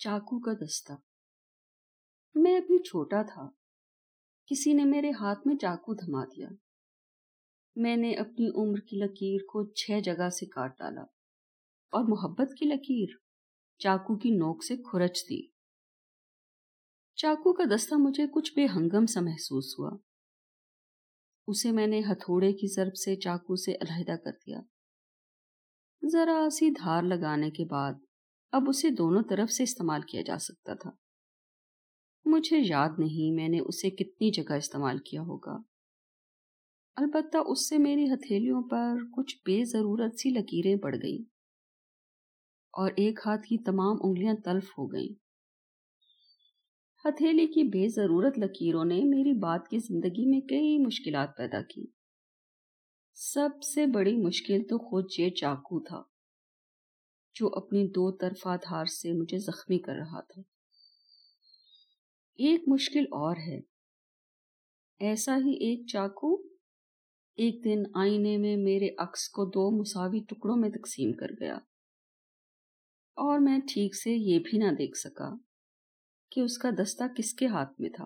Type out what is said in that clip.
چاقو کا دستہ میں ابھی چھوٹا تھا کسی نے میرے ہاتھ میں چاقو تھما دیا میں نے اپنی عمر کی لکیر کو چھ جگہ سے کاٹ ڈالا اور محبت کی لکیر چاقو کی نوک سے کھرچ دی چاقو کا دستہ مجھے کچھ بے ہنگم سا محسوس ہوا اسے میں نے ہتھوڑے کی ضرب سے چاقو سے علیحدہ کر دیا ذرا سی دھار لگانے کے بعد اب اسے دونوں طرف سے استعمال کیا جا سکتا تھا۔ مجھے یاد نہیں میں نے اسے کتنی جگہ استعمال کیا ہوگا۔ البتہ اس سے میری ہتھیلیوں پر کچھ بے ضرورت سی لکیریں پڑ گئیں۔ اور ایک ہاتھ کی تمام انگلیاں تلف ہو گئیں۔ ہتھیلی کی بے ضرورت لکیروں نے میری بات کی زندگی میں کئی مشکلات پیدا کی سب سے بڑی مشکل تو خود یہ چاقو تھا۔ جو اپنی دو طرفہ دھار سے مجھے زخمی کر رہا تھا۔ ایک مشکل اور ہے۔ ایسا ہی ایک چاقو۔ ایک دن آئینے میں میرے عکس کو دو مساوی ٹکڑوں میں تقسیم کر گیا۔ اور میں ٹھیک سے یہ بھی نہ دیکھ سکا کہ اس کا دستہ کس کے ہاتھ میں تھا۔